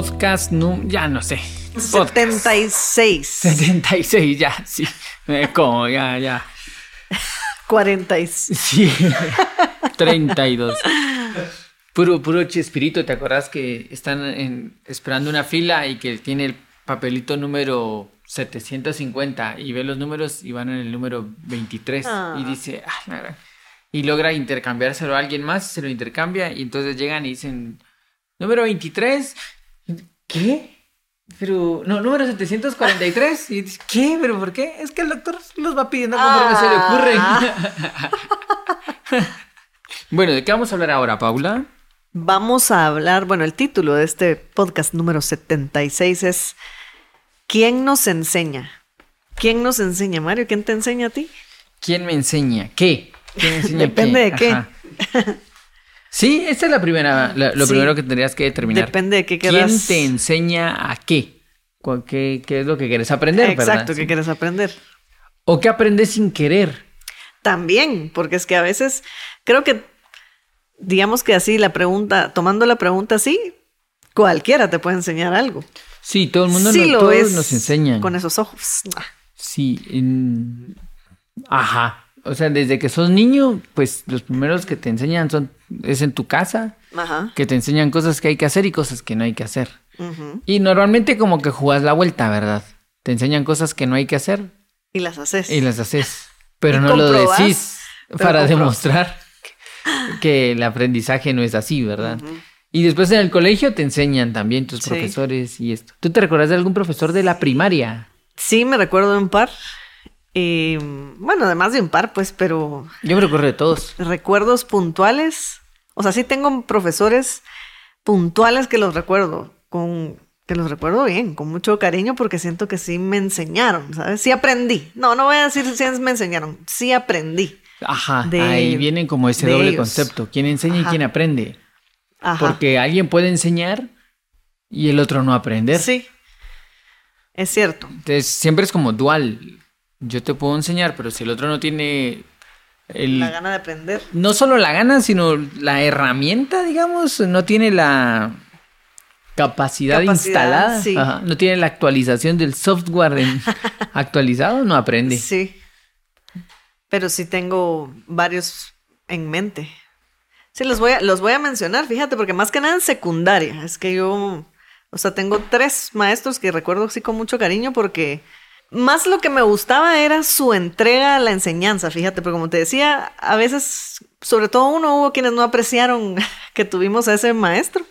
podcast, no, ya no sé. Podcast. 76. 76, ya, sí. Eh, Como, ya, ya. 46. Sí. 32. Puro, puro chespirito, ¿te acordás que están en- esperando una fila y que tiene el papelito número 750 y ve los números y van en el número 23 Ah. y dice, "Ah, la gran-". y logra intercambiárselo a alguien más, se lo intercambia y entonces llegan y dicen, número 23, ¿qué? Pero, no, número 743. Y dice, ¿qué? ¿Pero por qué? Es que el doctor los va pidiendo conforme se le ocurre. bueno, ¿de qué vamos a hablar ahora, Paula? Vamos a hablar, bueno, el título de este podcast número 76 es ¿Quién nos enseña? ¿Quién nos enseña, Mario? ¿Quién te enseña a ti? ¿Quién me enseña? ¿Qué? ¿Quién me enseña Depende de qué. Sí, esta es la primera, la- lo Sí. primero que tendrías que determinar. Depende de qué ¿Quién quieras. te enseña a qué? ¿Cuál- ¿Qué, qué es lo que quieres aprender, Exacto, verdad? ¿qué Sí. quieres aprender? ¿O qué aprendes sin querer? También, porque es que a veces creo que, digamos que así la pregunta, tomando la pregunta así, cualquiera te puede enseñar algo. Sí, todo el mundo Sí no- lo todos es nos enseñan. Con esos ojos. Sí, en- ajá. O sea, desde que sos niño, pues los primeros que te enseñan son es en tu casa, Ajá. que te enseñan cosas que hay que hacer y cosas que no hay que hacer. Y normalmente como que jugás la vuelta, ¿verdad? Te enseñan cosas que no hay que hacer Y las haces. y las haces, pero no lo decís para demostrar que, el aprendizaje no es así, ¿verdad? Y después en el colegio te enseñan también tus Sí. profesores y esto. ¿Tú te recuerdas de algún profesor de la primaria? Sí, me recuerdo de un par. Y, bueno, además de un par, pues, pero Yo me recuerdo de todos. recuerdos puntuales. O sea, sí tengo profesores puntuales que los recuerdo, con, que los recuerdo bien, con mucho cariño, porque siento que sí me enseñaron, ¿sabes? Sí aprendí. No, no voy a decir si me enseñaron, sí aprendí. Ajá, de- ahí vienen como ese doble ellos. concepto. ¿Quién enseña y quién aprende? Ajá. Porque alguien puede enseñar y el otro no aprender. Sí, es cierto. Entonces siempre es como dual. Yo te puedo enseñar, pero si el otro no tiene el, La gana de aprender. no solo la gana, sino la herramienta, digamos, no tiene la capacidad, Capacidad, instalada, sí. Ajá, no tiene la actualización del software en- actualizado, no aprende. Sí. Pero sí tengo varios en mente. Sí, los voy a, los voy a mencionar, fíjate, porque más que nada en secundaria. Es que yo, o sea, tengo tres maestros que recuerdo así con mucho cariño porque más lo que me gustaba era su entrega a la enseñanza, fíjate, porque como te decía, a veces, sobre todo uno, hubo quienes no apreciaron que tuvimos a ese maestro.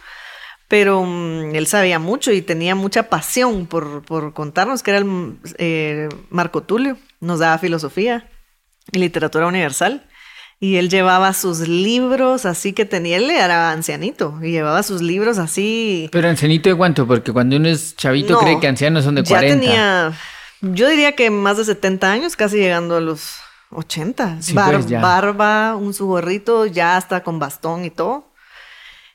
Pero mm, él sabía mucho y tenía mucha pasión por, por contarnos, que era el eh, Marco Tulio, nos daba filosofía y literatura universal. Y él llevaba sus libros así que tenía, él era ancianito y llevaba sus libros así. Pero ancianito de cuánto, porque cuando uno es chavito No, cree que ancianos son de ya 40. tenía, yo diría que más de 70 años, casi llegando a los 80. Sí, Bar- pues. Barba, un su gorrito, ya hasta con bastón y todo.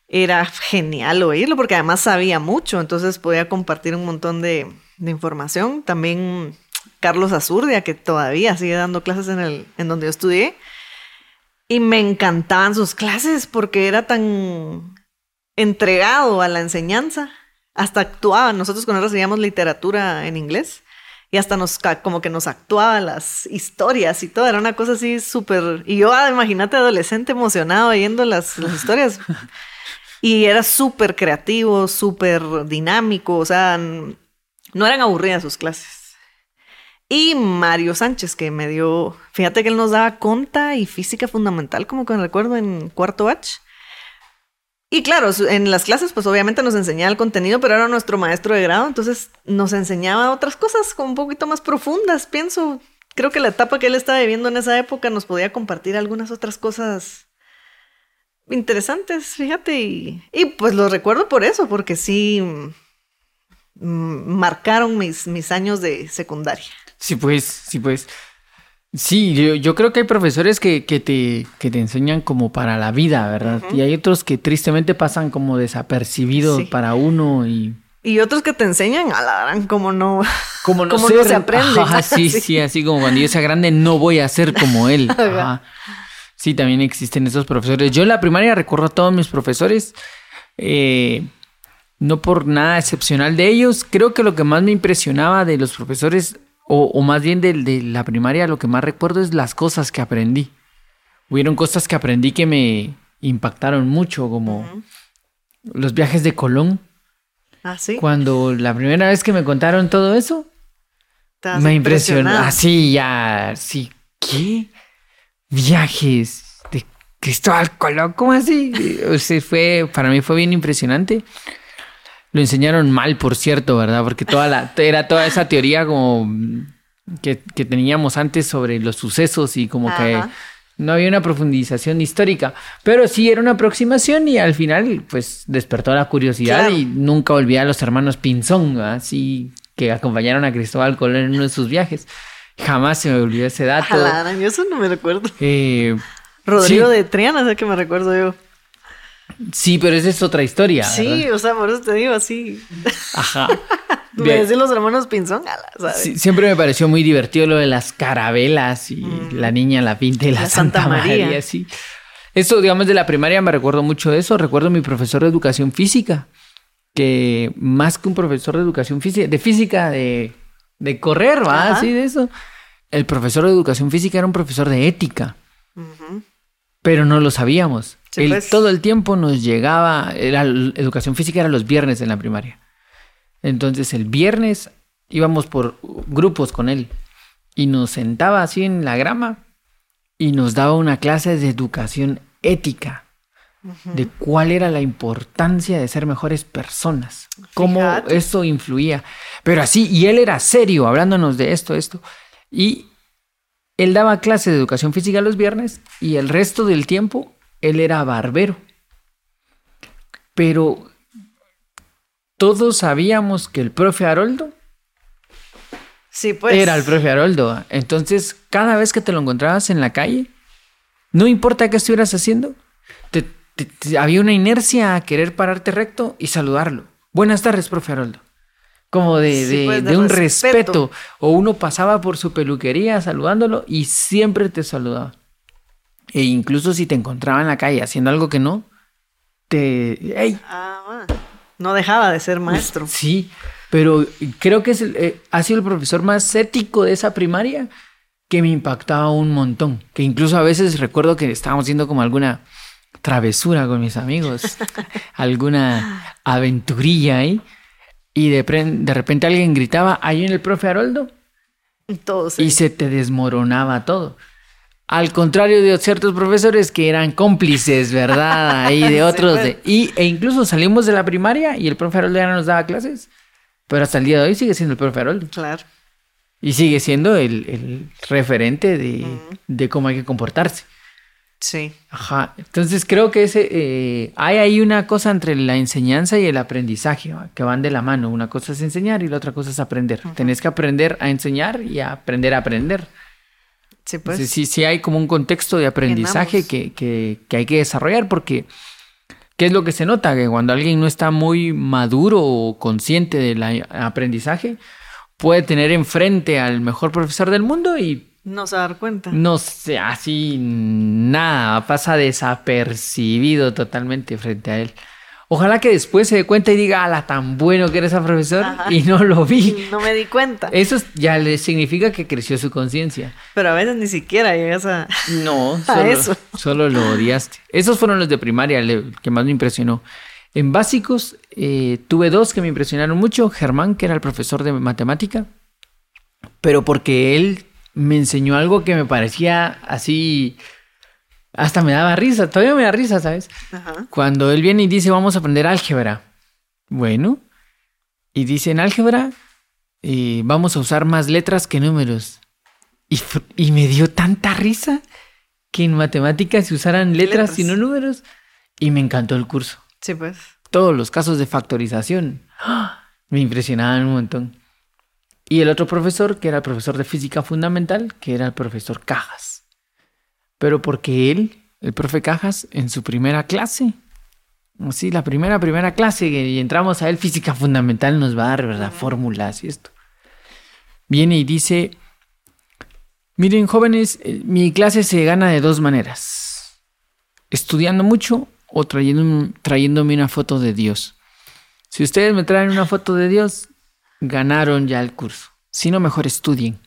Era genial oírlo porque además sabía mucho, entonces podía compartir un montón de, de información. También Carlos Azurdia, que todavía sigue dando clases en, el, en donde yo estudié. Y me encantaban sus clases porque era tan entregado a la enseñanza. Hasta actuaba. Nosotros con él recibíamos literatura en inglés. Y hasta nos, como que nos actuaba las historias y todo. Era una cosa así súper... Y yo, ah, imagínate, adolescente emocionado oyendo las, las historias. Y era súper creativo, súper dinámico. O sea, no eran aburridas sus clases. Y Mario Sánchez, que me dio, fíjate que él nos daba conta y física fundamental, como que me recuerdo en cuarto H. Y claro, en las clases, pues obviamente nos enseñaba el contenido, pero era nuestro maestro de grado, entonces nos enseñaba otras cosas como un poquito más profundas, pienso. Creo que la etapa que él estaba viviendo en esa época nos podía compartir algunas otras cosas interesantes, fíjate, y, y pues lo recuerdo por eso, porque sí mm, marcaron mis, mis años de secundaria. Sí, pues, sí, pues. Sí, yo, yo creo que hay profesores que, que te, que te enseñan como para la vida, ¿verdad? Y hay otros que tristemente pasan como desapercibidos Sí. para uno y... Y otros que te enseñan a la gran como no. Como no, Como ser- no se aprende. Ajá, sí, sí, Sí. así como cuando yo sea grande no voy a ser como él. Ajá. Sí, también existen esos profesores. Yo en la primaria recuerdo a todos mis profesores. eh, no por nada excepcional de ellos. Creo que lo que más me impresionaba de los profesores, o, más bien de, de, la primaria, lo que más recuerdo es las cosas que aprendí. Hubieron cosas que aprendí que me impactaron mucho, como los viajes de Colón. Ah, sí. Cuando la primera vez que me contaron todo eso, me impresionó. Así ya, sí. ¿Qué? Viajes de Cristóbal Colón, ¿cómo así? O sea, fue, para mí fue bien impresionante. Lo enseñaron mal, por cierto, ¿verdad? Porque toda la, era toda esa teoría como que, teníamos antes sobre los sucesos y como que no había una profundización histórica, pero sí era una aproximación y al final pues despertó la curiosidad y nunca olvidé a los hermanos Pinzón, así que acompañaron a Cristóbal Colón en uno de sus viajes. Jamás se me olvidó ese dato. yo eso no me recuerdo. Eh, Rodrigo de Triana, es que me recuerdo yo. Sí, pero esa es otra historia. Sí, o sea, por eso te digo así. Ajá. me decís los hermanos Pinzón, siempre me pareció muy divertido lo de las carabelas y mm. la niña, la pinta y la, Santa, María. sí. Eso, digamos, de la primaria me recuerdo mucho de eso. Recuerdo mi profesor de educación física, que más que un profesor de educación física, de física, de, de correr, ¿va? Así de eso. El profesor de educación física era un profesor de ética. Pero no lo sabíamos. Pues. Todo el tiempo nos llegaba, era, educación física era los viernes en la primaria. Entonces el viernes íbamos por grupos con él y nos sentaba así en la grama y nos daba una clase de educación ética, de cuál era la importancia de ser mejores personas, cómo eso influía. Pero así, y él era serio hablándonos de esto, esto. Y él daba clase de educación física los viernes y el resto del tiempo él era barbero. Pero todos sabíamos que el profe Haroldo sí, pues. era el profe Haroldo. Entonces, cada vez que te lo encontrabas en la calle, no importa qué estuvieras haciendo, había una inercia a querer pararte recto y saludarlo. Buenas tardes, profe Haroldo. Como de, pues, un respeto. O uno pasaba por su peluquería saludándolo y siempre te saludaba. E incluso si te encontraba en la calle haciendo algo que no, te... ¡Ey! Ah, no dejaba de ser maestro. Sí, pero creo que es eh, ha sido el profesor más ético de esa primaria que me impactaba un montón. Que incluso a veces recuerdo que estábamos haciendo como alguna travesura con mis amigos, alguna aventurilla ahí, y de, de repente alguien gritaba, ahí en el profe Haroldo, y se te desmoronaba todo. Al contrario de ciertos profesores que eran cómplices, ¿verdad? Ahí de otros. Y, e incluso salimos de la primaria y el profe Haroldo ya no nos daba clases. Pero hasta el día de hoy sigue siendo el profe Haroldo. Claro. Y sigue siendo el, referente de, cómo hay que comportarse. Sí. Ajá. Entonces creo que ese, eh, hay ahí una cosa entre la enseñanza y el aprendizaje que van de la mano. Una cosa es enseñar y la otra cosa es aprender. Tenés que aprender a enseñar y a aprender a aprender. Sí, pues. Sí, sí, hay como un contexto de aprendizaje que, que, que, hay que desarrollar porque ¿qué es lo que se nota? Que cuando alguien no está muy maduro o consciente del aprendizaje, puede tener enfrente al mejor profesor del mundo y... No se dar cuenta. No sé, así nada, pasa desapercibido totalmente frente a él. Ojalá que después se dé cuenta y diga, ala, tan bueno que eres ese profesor y no lo vi. No me di cuenta. Eso ya le significa que creció su conciencia. Pero a veces ni siquiera llegas a. No, solo, eso. solo lo odiaste. Esos fueron los de primaria que más me impresionó. En básicos, eh, tuve dos que me impresionaron mucho. Germán, que era el profesor de matemática, pero porque él me enseñó algo que me parecía así hasta me daba risa, todavía me da risa, ¿sabes? Cuando él viene y dice, vamos a aprender álgebra. Bueno, y dice, en álgebra eh, vamos a usar más letras que números. Y, me dio tanta risa que en matemáticas se usaran letras, y no números. Y me encantó el curso. Sí, pues. Todos los casos de factorización ¡ah! me impresionaban un montón. Y el otro profesor, que era el profesor de física fundamental, que era el profesor Cajas pero porque él, el profe Cajas, en su primera clase, sí, la primera, primera clase, y entramos a él, física fundamental, nos va a dar, ¿verdad? Fórmulas y esto. Viene y dice, miren jóvenes, eh, mi clase se gana de dos maneras, estudiando mucho o trayendo, trayéndome una foto de Dios. Si ustedes me traen una foto de Dios, ganaron ya el curso. Si no, mejor estudien.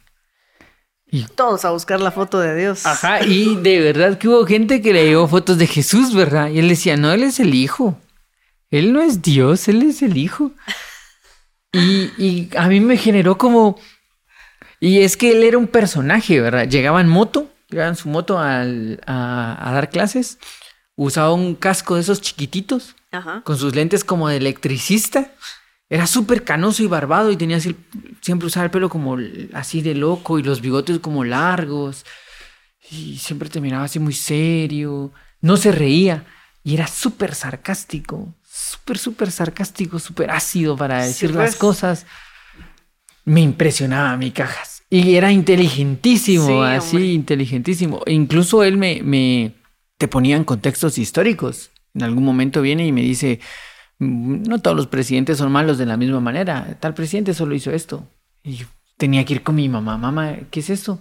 Y... Todos a buscar la foto de Dios. Ajá, y de verdad que hubo gente que le llevó fotos de Jesús, ¿verdad? Y él decía, no, él es el hijo. Él no es Dios, él es el hijo. Y, y a mí me generó como... Y es que él era un personaje, ¿verdad? Llegaba en moto, llegaba en su moto a, a, dar clases, usaba un casco de esos chiquititos, con sus lentes como de electricista. Era súper canoso y barbado y tenía así, siempre usaba el pelo como así de loco y los bigotes como largos. Y siempre te miraba así muy serio. No se reía. Y era súper sarcástico súper, súper sarcástico, súper ácido para decir las pues. cosas. Me impresionaba mi cajas. Y era inteligentísimo, así, inteligentísimo. E incluso él me, me te ponía en contextos históricos. En algún momento viene y me dice, no todos los presidentes son malos de la misma manera. Tal presidente solo hizo esto. Y yo tenía que ir con mi mamá. Mamá, ¿qué es esto?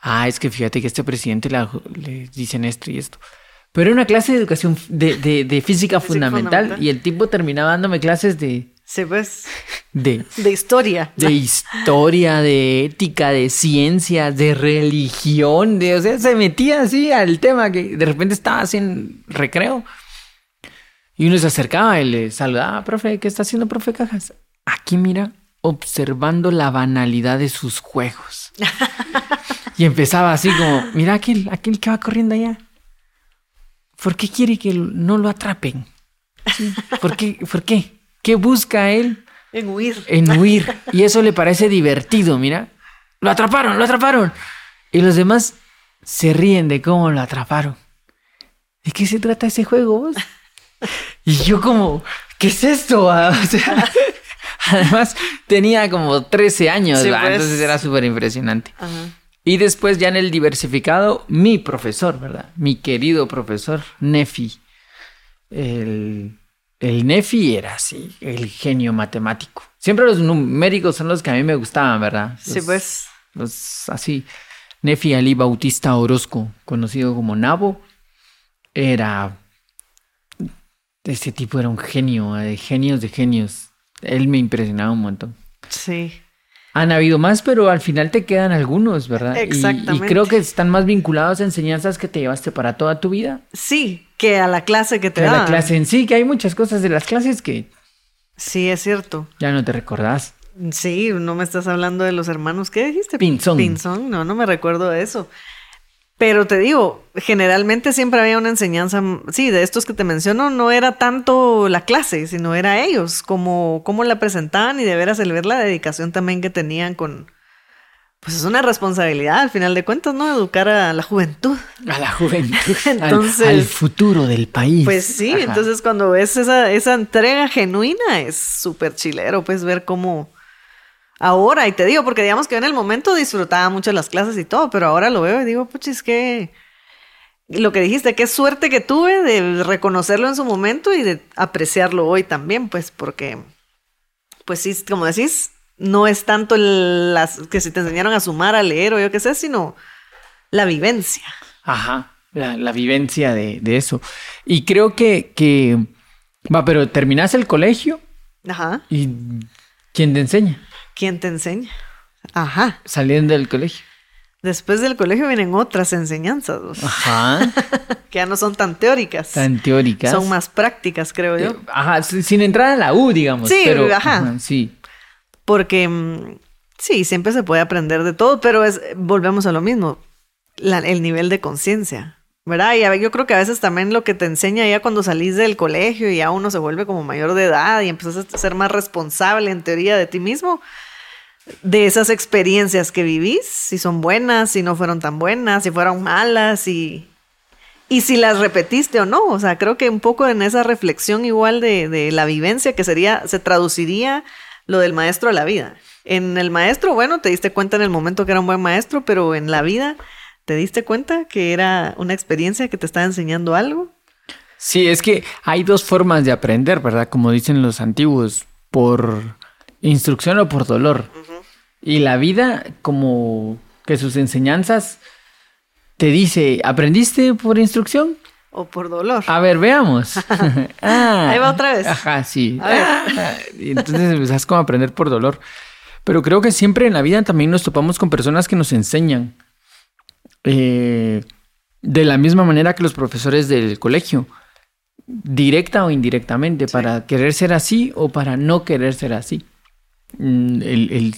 Ah, es que fíjate que este presidente le dicen esto y esto. Pero era una clase de educación de, de, física, fundamental, y el tipo terminaba dándome clases de... Sí, pues. De, de historia. De historia, de ética, de ciencia, de religión, de, o sea, se metía así al tema que de repente estaba así en recreo. Y uno se acercaba y le saludaba, profe, ¿qué está haciendo, profe Cajas? Aquí mira, observando la banalidad de sus juegos. y empezaba así como, mira aquel, aquel que va corriendo allá. ¿Por qué quiere que no lo atrapen? ¿Por qué? ¿Por qué? ¿Qué busca él? En huir. En huir. Y eso le parece divertido, mira. Lo atraparon, lo atraparon. Y los demás se ríen de cómo lo atraparon. ¿De qué se trata ese juego vos? Y yo como, ¿qué es esto? además tenía como 13 años, pues. entonces era súper impresionante. Ajá. Y después ya en el diversificado, mi profesor, ¿verdad? Mi querido profesor, Nefi. El, el Nefi era así, el genio matemático. Siempre los numéricos son los que a mí me gustaban, ¿verdad? sí, pues. Los así. Nefi Ali Bautista Orozco, conocido como Nabo, era... Este tipo era un genio, de genios de genios. Él me impresionaba un montón. Sí. Han habido más, pero al final te quedan algunos, ¿verdad? Exactamente. Y, creo que están más vinculados a enseñanzas que te llevaste para toda tu vida. Sí, que a la clase que te da. A la clase en sí, que hay muchas cosas de las clases que... Sí, es cierto. Ya no te recordás. Sí, no me estás hablando de los hermanos. ¿Qué dijiste? Pinzón. Pinzón, no, no me recuerdo de eso. Pero te digo, generalmente siempre había una enseñanza, sí, de estos que te menciono, no era tanto la clase, sino era ellos, como cómo la presentaban y de veras el ver la dedicación también que tenían con, pues es una responsabilidad al final de cuentas, ¿no? Educar a la juventud. A la juventud. entonces, al, futuro del país. Pues sí, entonces cuando ves esa, esa entrega genuina es súper chilero, pues ver cómo ahora, y te digo, porque digamos que en el momento disfrutaba mucho las clases y todo, pero ahora lo veo y digo, puchis, que lo que dijiste, qué suerte que tuve de reconocerlo en su momento y de apreciarlo hoy también, pues porque, pues sí, como decís, no es tanto las que se te enseñaron a sumar, a leer o yo qué sé, sino la vivencia. Ajá, la, vivencia de, de, eso. Y creo que, que, va, pero terminas el colegio. Ajá. ¿Y quién te enseña? ¿Quién te enseña? Ajá. Saliendo del colegio. Después del colegio vienen otras enseñanzas. Ajá. que ya no son tan teóricas. Tan teóricas. Son más prácticas, creo yo. Eh, ajá, sin entrar a la U, digamos. Sí, ajá. Sí. Porque mm, sí, siempre se puede aprender de todo, pero es, volvemos a lo mismo. el nivel de conciencia. ¿verdad? Y yo creo que a veces también lo que te enseña ya cuando salís del colegio y ya uno se vuelve como mayor de edad y empiezas a ser más responsable en teoría de ti mismo, de esas experiencias que vivís, si son buenas, si no fueron tan buenas, si fueron malas y, y si las repetiste o no. O sea, creo que un poco en esa reflexión igual de, de la vivencia que sería, se traduciría lo del maestro a la vida. En el maestro, bueno, te diste cuenta en el momento que era un buen maestro, pero en la vida ¿Te diste cuenta que era una experiencia que te estaba enseñando algo? Sí, es que hay dos formas de aprender, ¿verdad? Como dicen los antiguos, por instrucción o por dolor. Y la vida, como que sus enseñanzas te dice, ¿aprendiste por instrucción o por dolor. A ver, veamos. Ah, Ahí va otra vez. Ajá, sí. Ah, entonces empezás como a aprender por dolor. Pero creo que siempre en la vida también nos topamos con personas que nos enseñan. Eh, de la misma manera que los profesores del colegio. Directa o indirectamente, para querer ser así o para no querer ser así. Mm, el,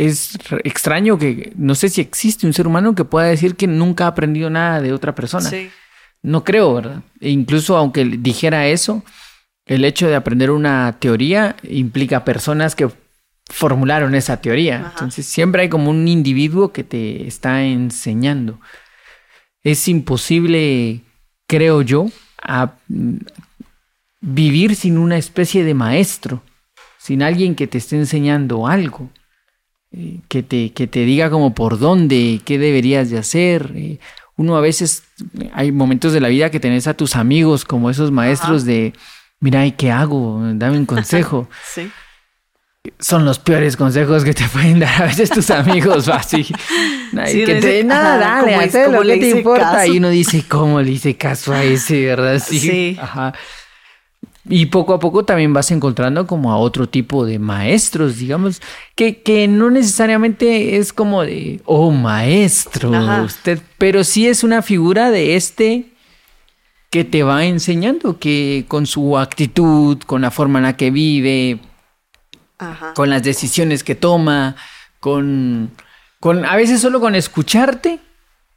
es extraño que no sé si existe un ser humano que pueda decir que nunca ha aprendido nada de otra persona. Sí. No creo, ¿verdad? E incluso aunque dijera eso, el hecho de aprender una teoría implica personas que formularon esa teoría. Entonces siempre hay como un individuo que te está enseñando. Es imposible, creo yo, vivir sin una especie de maestro, sin alguien que te esté enseñando algo, que, te, que te diga como por dónde, qué deberías de hacer. Eh, uno a veces, hay momentos de la vida que tenés a tus amigos como esos maestros de, mira, ¿y qué hago? Dame un consejo. sí. Son los peores consejos que te pueden dar a veces tus amigos, así. que te nada, dale, haz lo que te importa. Y uno dice, ¿cómo le hice caso a ese, verdad? Sí. sí. Ajá. Y poco a poco también vas encontrando como a otro tipo de maestros, digamos, que, que no necesariamente es como de, oh maestro, usted, pero sí es una figura de este que te va enseñando, que con su actitud, con la forma en la que vive, con las decisiones que toma, con, con, a veces solo con escucharte,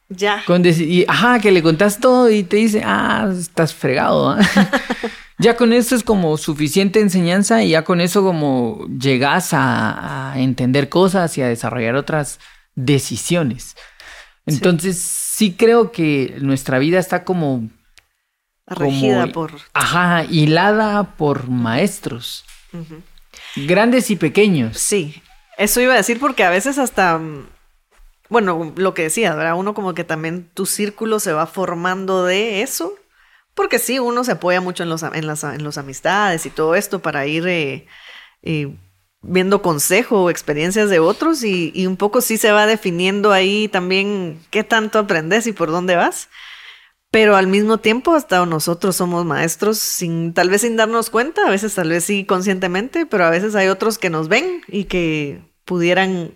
ya. Con y, ajá, que le contás todo y te dice, ah, estás fregado. ¿ah? ya con eso es como suficiente enseñanza y ya con eso como llegas a, entender cosas y a desarrollar otras decisiones. Entonces sí, creo que nuestra vida está como... Regida por... Ajá, hilada por maestros. Grandes y pequeños. Sí, eso iba a decir porque a veces hasta bueno, lo que decía, ¿verdad? Uno como que también tu círculo se va formando de eso porque sí, uno se apoya mucho en los, en las en los amistades y todo esto para ir eh, eh, viendo consejo o experiencias de otros y, un poco sí se va definiendo ahí también qué tanto aprendes y por dónde vas. Pero al mismo tiempo hasta nosotros somos maestros sin tal vez sin darnos cuenta, a veces tal vez sí conscientemente, pero a veces hay otros que nos ven y que pudieran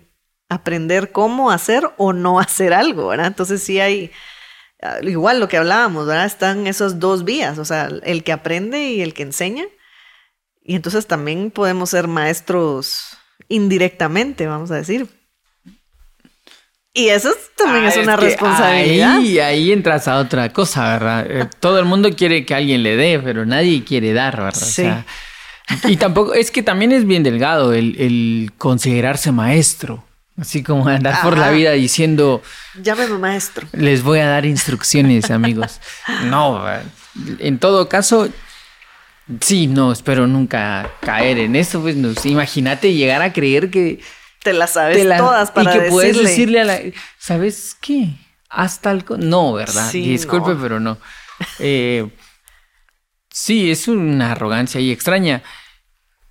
aprender cómo hacer o no hacer algo, ¿verdad? Entonces sí hay igual lo que hablábamos, ¿verdad? Están esos dos vías, o sea, el que aprende y el que enseña. Y entonces también podemos ser maestros indirectamente, vamos a decir. Y eso también es ah, una responsabilidad. Ahí, ahí entras a otra cosa, ¿verdad? Eh, todo el mundo quiere que alguien le dé, pero nadie quiere dar, ¿verdad? Sí. y tampoco, es que también es bien delgado el, el considerarse maestro. Así como andar por la vida diciendo... Llámeme maestro. Les voy a dar instrucciones, amigos. no, en todo caso, sí, no, espero nunca caer en eso. Pues no, imagínate llegar a creer que... Te las sabes todas para Y que puedes decirle a la... ¿Sabes qué? Hasta el... No, ¿verdad? Disculpe, pero no. Eh, sí, es una arrogancia y extraña.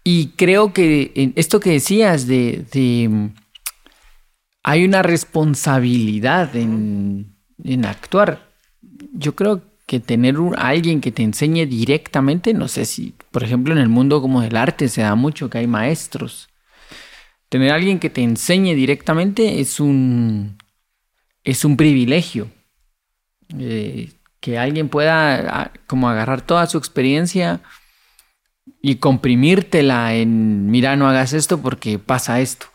Y creo que esto que decías de hay una responsabilidad en, actuar. Yo creo que tener a alguien que te enseñe directamente, no sé si, por ejemplo, en el mundo como del arte se da mucho que hay maestros. Tener a alguien que te enseñe directamente es un, es un privilegio. Eh, que alguien pueda como agarrar toda su experiencia y comprimírtela en, mira, no hagas esto porque pasa esto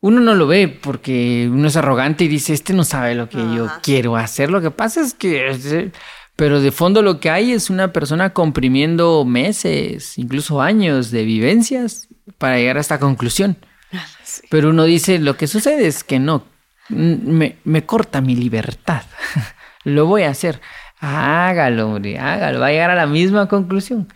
uno no lo ve porque uno es arrogante y dice, este no sabe lo que yo quiero hacer. Lo que pasa es que... Pero de fondo lo que hay es una persona comprimiendo meses, incluso años de vivencias para llegar a esta conclusión. Pero uno dice, lo que sucede es que no, me, me corta mi libertad. lo voy a hacer. Hágalo, hombre, hágalo. Va a llegar a la misma conclusión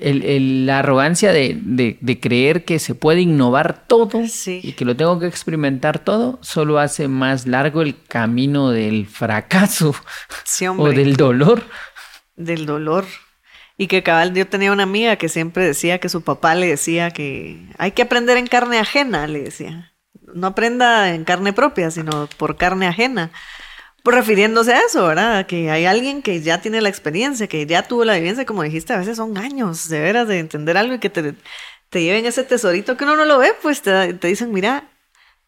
la arrogancia de, creer que se puede innovar todo y que lo tengo que experimentar todo, solo hace más largo el camino del fracaso o del dolor. Del dolor. Y que cabal, yo tenía una amiga que siempre decía que su papá le decía que hay que aprender en carne ajena, le decía. No aprenda en carne propia, sino por carne ajena Pues refiriéndose a eso, ¿verdad? Que hay alguien que ya tiene la experiencia, que ya tuvo la vivencia, como dijiste, a veces son años de veras de entender algo y que te, te lleven ese tesorito que uno no lo ve, pues te, te dicen, mira,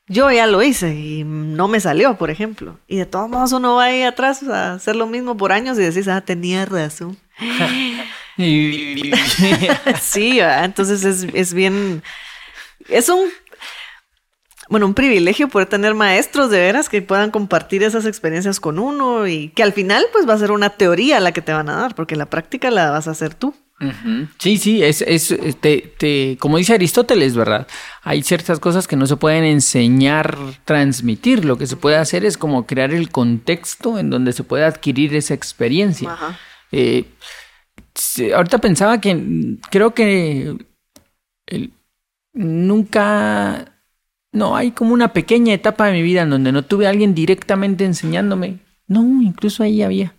yo ya lo hice y no me salió, por ejemplo. Y de todos modos uno va ahí atrás a hacer lo mismo por años y decís, ah, tenía razón. sí, entonces es, es bien, es un bueno, un privilegio poder tener maestros de veras que puedan compartir esas experiencias con uno y que al final pues va a ser una teoría la que te van a dar, porque la práctica la vas a hacer tú. Sí, sí, es, es te, como dice Aristóteles, ¿verdad? Hay ciertas cosas que no se pueden enseñar, transmitir. Lo que se puede hacer es como crear el contexto en donde se puede adquirir esa experiencia. Eh, ahorita pensaba que creo que nunca no, hay como una pequeña etapa de mi vida en donde no tuve a alguien directamente enseñándome. No, incluso ahí había.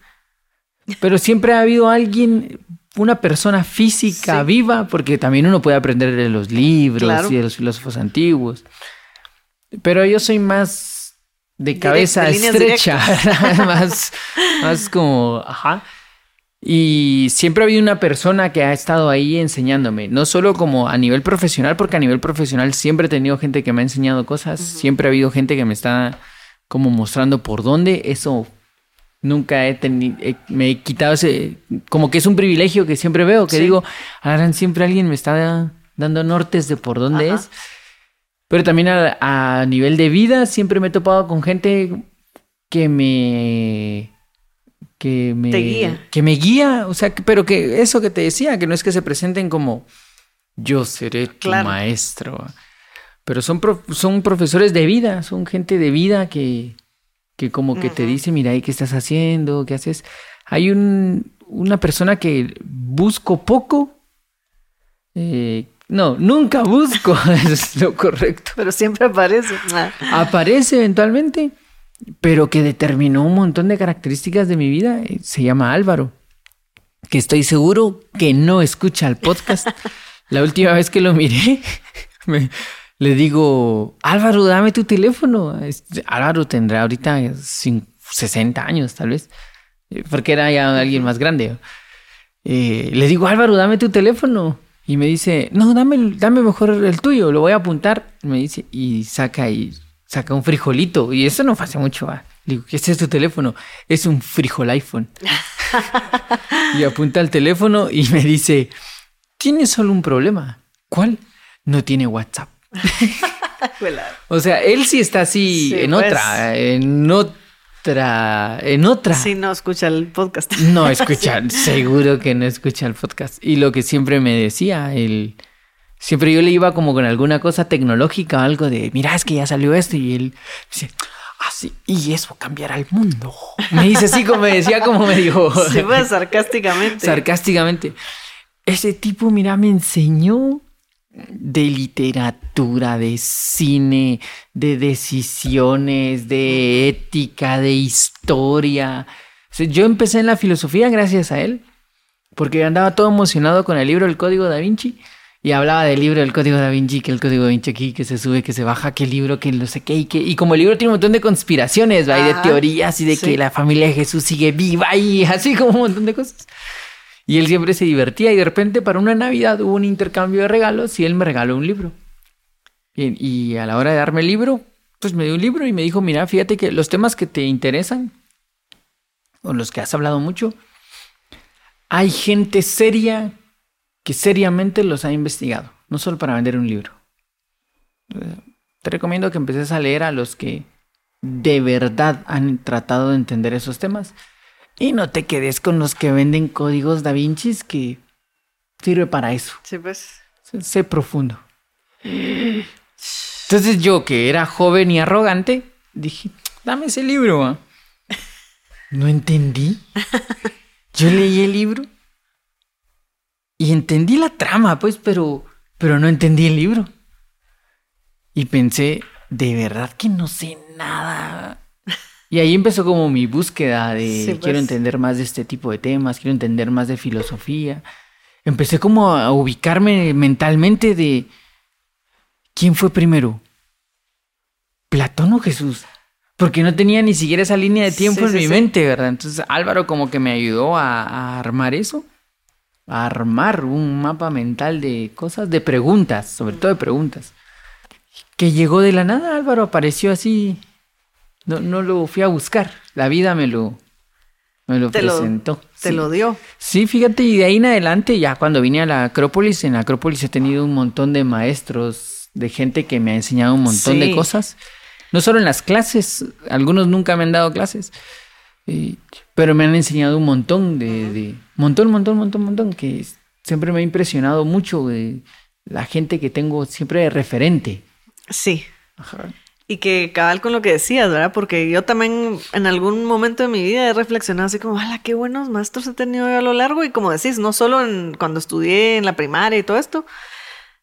Pero siempre ha habido alguien, una persona física viva, porque también uno puede aprender de los libros y de los filósofos antiguos. Pero yo soy más de cabeza estrecha, más, más como, ajá. Y siempre ha habido una persona que ha estado ahí enseñándome, no solo como a nivel profesional, porque a nivel profesional siempre he tenido gente que me ha enseñado cosas, siempre ha habido gente que me está como mostrando por dónde, eso nunca he tenido, me he quitado ese, como que es un privilegio que siempre veo, que digo, ahora siempre alguien me está dando nortes de por dónde es, pero también a nivel de vida siempre me he topado con gente que me que me guía. Que me guía, o sea, pero que eso que te decía, que no es que se presenten como yo seré tu maestro, pero son, son profesores de vida, son gente de vida que, que como que te dice, mira, ¿qué estás haciendo? ¿Qué haces? Hay un, una persona que busco poco. Eh, no, nunca busco, es lo correcto. Pero siempre aparece. Aparece eventualmente pero que determinó un montón de características de mi vida, eh, se llama Álvaro, que estoy seguro que no escucha el podcast. La última vez que lo miré, le digo, Álvaro, dame tu teléfono. Álvaro tendrá ahorita 60 años, tal vez, eh, porque era ya alguien más grande. Eh, le digo, Álvaro, dame tu teléfono. Y me dice, no, dame, dame mejor el tuyo, lo voy a apuntar. Me dice, y saca y saca un frijolito. Y eso no hace mucho. ¿va? digo, ¿qué es tu teléfono? Es un frijol iPhone. y apunta al teléfono y me dice, tienes solo un problema. ¿Cuál? No tiene WhatsApp. o sea, él sí está así en pues. otra, en otra, en otra. Sí, no escucha el podcast. no escucha, seguro que no escucha el podcast. Y lo que siempre me decía, el Siempre yo le iba como con alguna cosa tecnológica, algo de, mira, es que ya salió esto y él dice, ah, sí, y eso cambiará el mundo. Me dice así como me decía, como me dijo. Se fue sarcásticamente. sarcásticamente. Ese tipo, mira, me enseñó de literatura, de cine, de decisiones, de ética, de historia. yo empecé en la filosofía gracias a él, porque andaba todo emocionado con el libro El Código da Vinci y hablaba del libro del Código da Vinci, que el Código da Vinci aquí, que se sube, que se baja, que el libro, que no sé qué, y que, y como el libro tiene un montón de conspiraciones, ¿va? y de teorías, y de que la familia de Jesús sigue viva, y así como un montón de cosas. Y él siempre se divertía, y de repente para una Navidad hubo un intercambio de regalos, y él me regaló un libro. Y, y a la hora de darme el libro, pues me dio un libro y me dijo, mira, fíjate que los temas que te interesan, o los que has hablado mucho, hay gente seria que seriamente los ha investigado, no solo para vender un libro. Te recomiendo que empeces a leer a los que de verdad han tratado de entender esos temas y no te quedes con los que venden códigos da Vinci que sirve para eso. Sí, pues. Sé, profundo. Entonces yo, que era joven y arrogante, dije, dame ese libro. No entendí. Yo leí el libro y entendí la trama, pues, pero, pero no entendí el libro. Y pensé, de verdad que no sé nada. Y ahí empezó como mi búsqueda de quiero pues. entender más de este tipo de temas, quiero entender más de filosofía. Empecé como a ubicarme mentalmente de quién fue primero, Platón o Jesús. porque no tenía ni siquiera esa línea de tiempo Sí, en sí, mi mente, ¿verdad? Entonces Álvaro como que me ayudó a, a armar eso, a armar un mapa mental de cosas, de preguntas, sobre todo de preguntas. Que llegó de la nada, Álvaro apareció así, no, no lo fui a buscar, la vida me lo, me lo Te lo- presentó. Te Sí. lo dio. Sí, fíjate, y de ahí en adelante, ya cuando vine a la Acrópolis, en la Acrópolis he tenido un montón de maestros, de gente que me ha enseñado un montón de cosas. No solo en las clases, algunos nunca me han dado clases, eh, pero me han enseñado un montón de, de- montón, montón, montón, montón, que siempre me ha impresionado mucho de la gente que tengo siempre de referente. Sí. Y que cabal con lo que decías, ¿verdad? Porque yo también en algún momento de mi vida he reflexionado así como, ¡hala, qué buenos maestros he tenido a lo largo! Y como decís, no solo en, cuando estudié en la primaria y todo esto,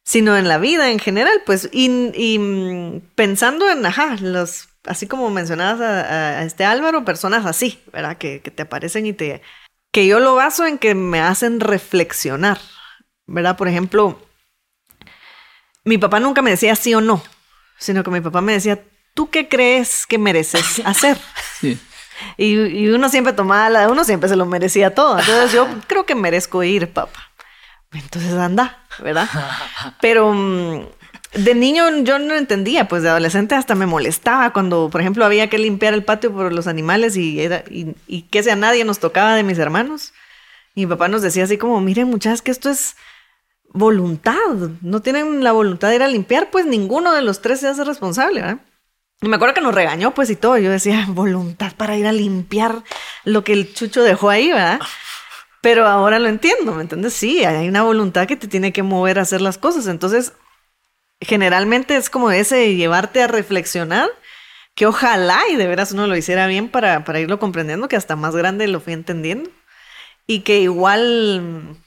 sino en la vida en general, pues, y, y, mm, pensando en, ajá, los, así como mencionabas a, a este Álvaro, personas así, ¿verdad? Que, que te aparecen y te... que yo lo baso en que me hacen reflexionar, ¿verdad? Por ejemplo, mi papá nunca me decía sí o no, sino que mi papá me decía, ¿tú qué crees que mereces hacer? Sí. Y, y uno siempre tomaba la, uno siempre se lo merecía todo. Entonces yo creo que merezco ir, papá. Entonces anda, ¿verdad? Pero mm, de niño yo no entendía, pues de adolescente hasta me molestaba cuando, por ejemplo, había que limpiar el patio por los animales y era y, que sea nadie nos tocaba de mis hermanos. Y mi papá nos decía así como, miren muchachas, que esto es voluntad. No tienen la voluntad de ir a limpiar, pues ninguno de los tres se hace responsable, ¿verdad? Y me acuerdo que nos regañó, pues, y todo. Yo decía, voluntad para ir a limpiar lo que el chucho dejó ahí, ¿verdad? Pero ahora lo entiendo, ¿me entiendes? Sí, hay una voluntad que te tiene que mover a hacer las cosas. Entonces, generalmente es como ese de llevarte a reflexionar, que ojalá y de veras uno lo hiciera bien para, para irlo comprendiendo, que hasta más grande lo fui entendiendo. Y que igual,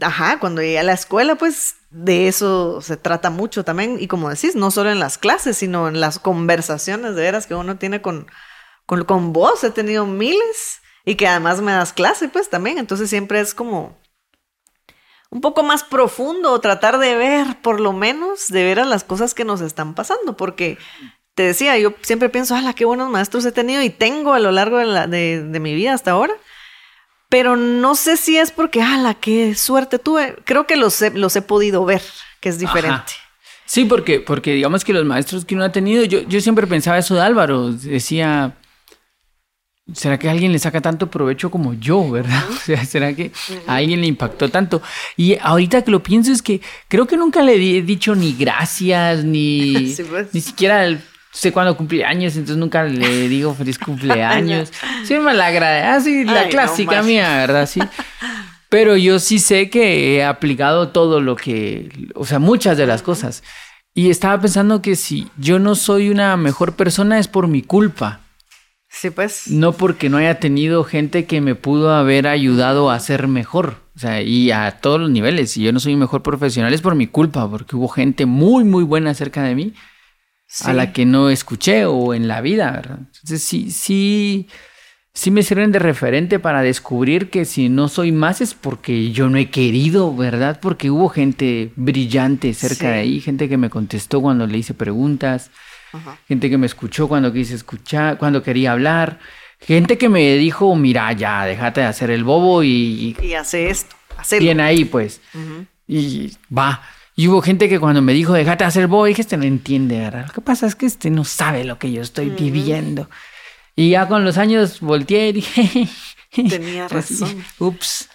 ajá, cuando llegué a la escuela, pues de eso se trata mucho también. Y como decís, no solo en las clases, sino en las conversaciones de veras que uno tiene con, con, con vos. He tenido miles y que además me das clase, pues también. Entonces siempre es como un poco más profundo, tratar de ver, por lo menos, de ver a las cosas que nos están pasando, porque te decía, yo siempre pienso, ala, qué buenos maestros he tenido y tengo a lo largo de, la, de, de mi vida hasta ahora, pero no sé si es porque, ala, qué suerte tuve, creo que los he, los he podido ver, que es diferente. Ajá. Sí, porque, porque digamos que los maestros que uno ha tenido, yo, yo siempre pensaba eso de Álvaro, decía, ¿será que alguien le saca tanto provecho como yo, verdad? O sea, ¿será que a alguien le impactó tanto? Y ahorita que lo pienso es que creo que nunca le he dicho ni gracias, ni, Sí, pues. ni siquiera el- sé cuándo cumple años, entonces nunca le digo feliz cumpleaños. Sí, me la agrada, así la Ay, clásica mía, ¿verdad? Sí. Pero yo sí sé que he aplicado todo lo que, o sea, muchas de las cosas. Y estaba pensando que si yo no soy una mejor persona es por mi culpa, Sí, pues. no porque no haya tenido gente que me pudo haber ayudado a ser mejor. O sea, y a todos los niveles. Si yo no soy mejor profesional es por mi culpa, porque hubo gente muy, muy buena cerca de mí a la que no escuché o en la vida, ¿verdad? Entonces sí, sí, sí me sirven de referente para descubrir que si no soy más es porque yo no he querido, ¿verdad? Porque hubo gente brillante cerca Sí. de ahí, gente que me contestó cuando le hice preguntas, Ajá. gente que me escuchó cuando quise escuchar, cuando quería hablar, gente que me dijo, mira, ya, déjate de hacer el bobo y, y hace esto, hacerlo. bien ahí, pues. Y va. Y hubo gente que cuando me dijo, déjate hacer bobo, dije, este no entiende, ¿verdad? Lo que pasa es que este no sabe lo que yo estoy viviendo. Y ya con los años volteé y dije, Tenía así, razón. Ups.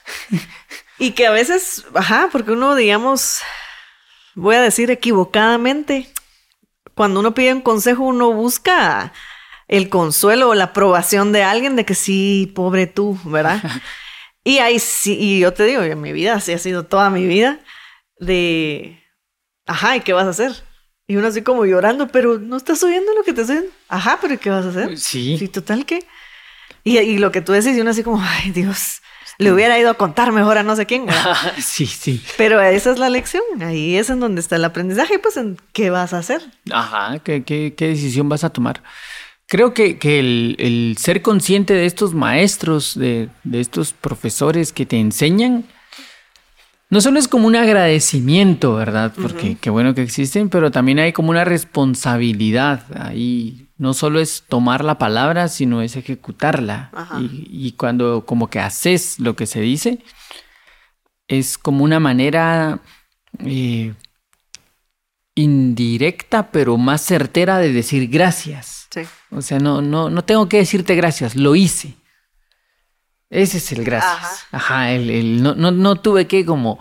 Y que a veces, ajá, porque uno, digamos, voy a decir equivocadamente, cuando uno pide un consejo, uno busca el consuelo o la aprobación de alguien de que sí, pobre tú, ¿verdad? y ahí sí, y yo te digo, en mi vida, así ha sido toda mi vida, de, ajá, ¿y qué vas a hacer? Y uno así como llorando, pero no estás oyendo lo que te diciendo. Ajá, pero ¿y qué vas a hacer? Sí. Sí, total que. Y, y lo que tú decís, y uno así como, ay Dios, le hubiera ido a contar mejor a no sé quién. sí, sí. Pero esa es la lección, ahí es en donde está el aprendizaje, pues en qué vas a hacer. Ajá, ¿qué, qué, qué decisión vas a tomar? Creo que, que el, el ser consciente de estos maestros, de, de estos profesores que te enseñan, no solo es como un agradecimiento, ¿verdad? Porque qué bueno que existen, pero también hay como una responsabilidad ahí no solo es tomar la palabra, sino es ejecutarla. Y, y cuando como que haces lo que se dice, es como una manera eh, indirecta, pero más certera de decir gracias. Sí. O sea, no, no, no tengo que decirte gracias, lo hice. Ese es el gracias. Ajá. Ajá, el, el- no, no, no tuve que como,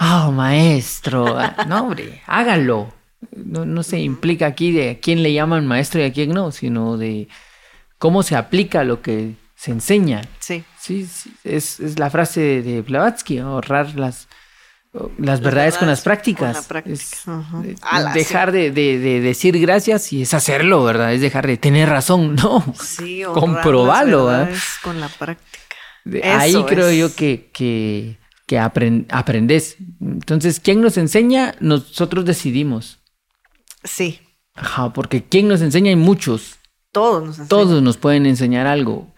oh, maestro. Ah, No, hombre, hágalo. No, no se implica aquí de a quién le llaman maestro y a quién no, sino de cómo se aplica lo que se enseña. Sí. Sí, sí, es, es la frase de, Blavatsky, ahorrar las, las verdades con las prácticas. con la práctica. Es- Ala, dejar de, de- de decir gracias y es hacerlo, ¿verdad? Es dejar de tener razón, no. Sí, verdades Con la práctica. Eso Ahí creo es. yo que, que, que apren- aprendes. Entonces, ¿quién nos enseña? Nosotros decidimos. Sí. Ajá, porque ¿quién nos enseña? Hay muchos. Todos nos enseñan. Todos nos pueden enseñar algo.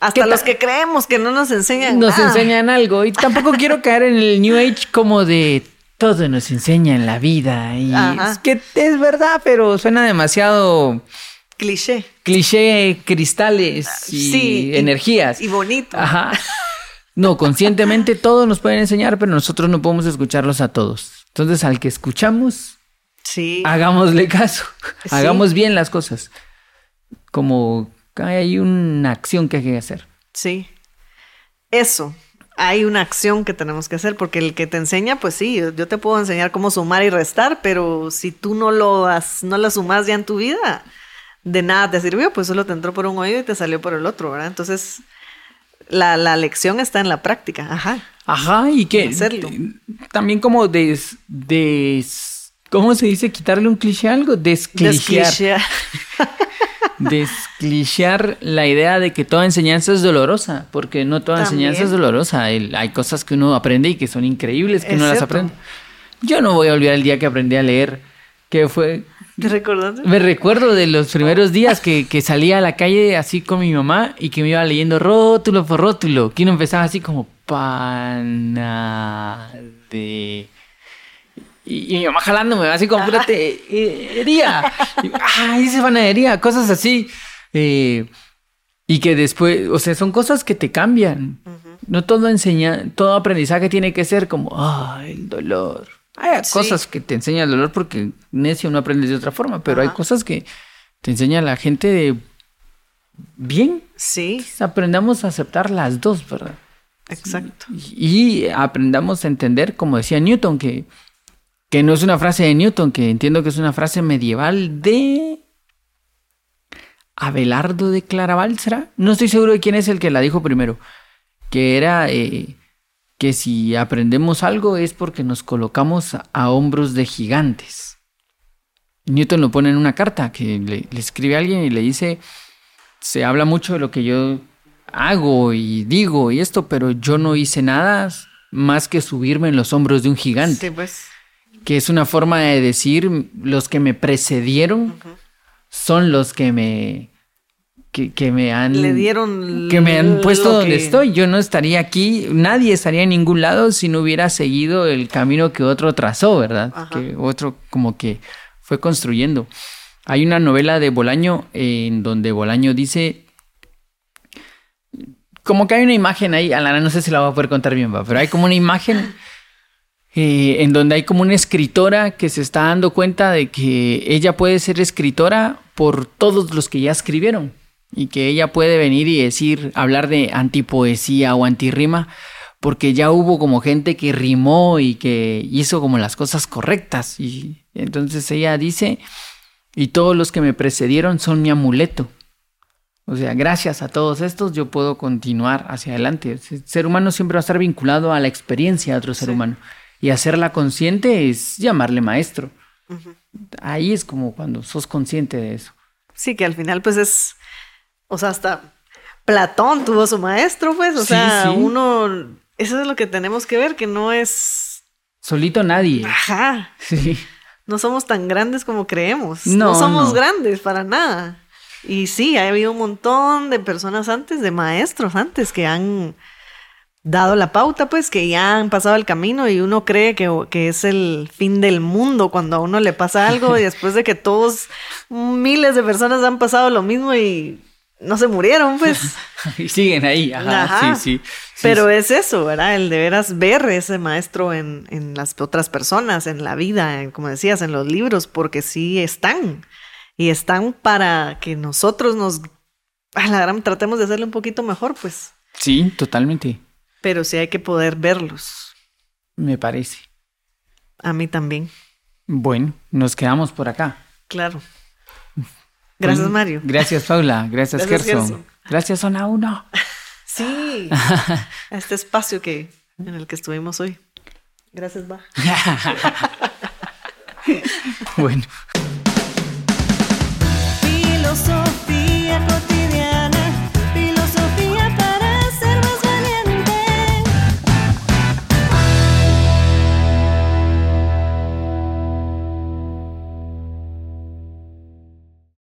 Hasta ¿Qué los que creemos que no nos enseñan nos nada. enseñan algo. Y tampoco quiero caer en el New Age como de todo nos enseña en la vida. Y Ajá. es que es verdad, pero suena demasiado Cliché. cliché, cristales y Sí, y- energías. Y bonito. Ajá. No, conscientemente todos nos pueden enseñar, pero nosotros no podemos escucharlos a todos. Entonces, al que escuchamos, Sí. hagámosle caso. Sí. Hagamos bien las cosas. Como hay una acción que hay que hacer. Sí. Eso. Hay una acción que tenemos que hacer porque el que te enseña, pues sí, yo- te puedo enseñar cómo sumar y restar, pero si tú no lo has, no lo sumas ya en tu vida, de nada te sirvió, pues solo te entró por un oído y te salió por el otro, ¿verdad? Entonces, la, la lección está en la práctica. Ajá. Ajá, y que Hacerlo. también como des, des ¿cómo se dice? Quitarle un cliché a algo, desclichear. Desclichear. La idea de que toda enseñanza es dolorosa, porque no toda También. enseñanza es dolorosa. El- hay cosas que uno aprende y que son increíbles que Es no las aprende. Yo no voy a olvidar el día que aprendí a leer, que fue ¿Te recordaste? Me recuerdo de los primeros días que, que salía a la calle así con mi mamá y que me iba leyendo rótulo por rótulo. Que uno empezaba así como panade. Y, y mi mamá jalándome así como panadería. Y, ah, dice panadería, cosas así. Eh, y que después, o sea, son cosas que te cambian. No todo enseña, todo aprendizaje tiene que ser como, ah, el dolor. Hay Sí. cosas que te enseña el dolor porque necio no aprendes de otra forma, pero hay cosas que te enseña la gente de bien. Sí, Aprendamos a aceptar las dos, ¿verdad? exacto. Y aprendamos a entender, como decía Newton, que, que no es una frase de Newton, que entiendo que es una frase medieval de Abelardo de Claraval, ¿será? No estoy seguro de quién es el que la dijo primero. Que era eh, que si aprendemos algo es porque nos colocamos a, a hombros de gigantes. Newton lo pone en una carta que le, le escribe a alguien y le dice, se habla mucho de lo que yo hago y digo y esto, pero yo no hice nada más que subirme en los hombros de un gigante Sí, pues. Que es una forma de decir los que me precedieron son los que me que, que me han Le dieron que me han puesto donde que- estoy. Yo no estaría aquí, nadie estaría en ningún lado si no hubiera seguido el camino que otro trazó, ¿verdad? Ajá. Que otro como que fue construyendo. Hay una novela de Bolaño en donde Bolaño dice como que hay una imagen ahí, Alana, no sé si la voy a poder contar bien, va, pero hay como una imagen eh, en donde hay como una escritora que se está dando cuenta de que ella puede ser escritora por todos los que ya escribieron y que ella puede venir y decir, hablar de antipoesía o antirrima porque ya hubo como gente que rimó y que hizo como las cosas correctas y entonces ella dice, y todos los que me precedieron son mi amuleto. O sea, gracias a todos estos yo puedo continuar hacia adelante. El ser humano siempre va a estar vinculado a la experiencia de otro ser Sí. humano. Y hacerla consciente es llamarle maestro. Ahí es como cuando sos consciente de eso. Sí, que al final pues es, o sea, hasta Platón tuvo su maestro, pues, o Sí, sea, sí. uno, eso es lo que tenemos que ver, que no es, Solito nadie. ajá, Sí. no somos tan grandes como creemos, No, no, somos no. grandes para nada. Y sí, ha habido un montón de personas antes, de maestros antes, que han dado la pauta, pues que ya han pasado el camino y uno cree que, que, es el fin del mundo cuando a uno le pasa algo y después de que todos, miles de personas han pasado lo mismo y no se murieron, pues. y siguen ahí, ajá, Sí, sí, Pero es eso, ¿verdad? El de veras ver ese maestro en, en las otras personas, en la vida, en, como decías, en los libros, porque sí están. Y están para que nosotros nos, a la gran, tratemos de hacerle un poquito mejor, pues. Sí, totalmente pero sí hay que poder verlos. Me parece. A mí también. Bueno, nos quedamos por acá. Claro. Gracias, pues, Mario. Gracias, Paula. Gracias, gracias Gerson. Gracias, Zona 1. Sí, a este espacio que, en el que estuvimos hoy. Gracias, Ba. bueno. Filosofía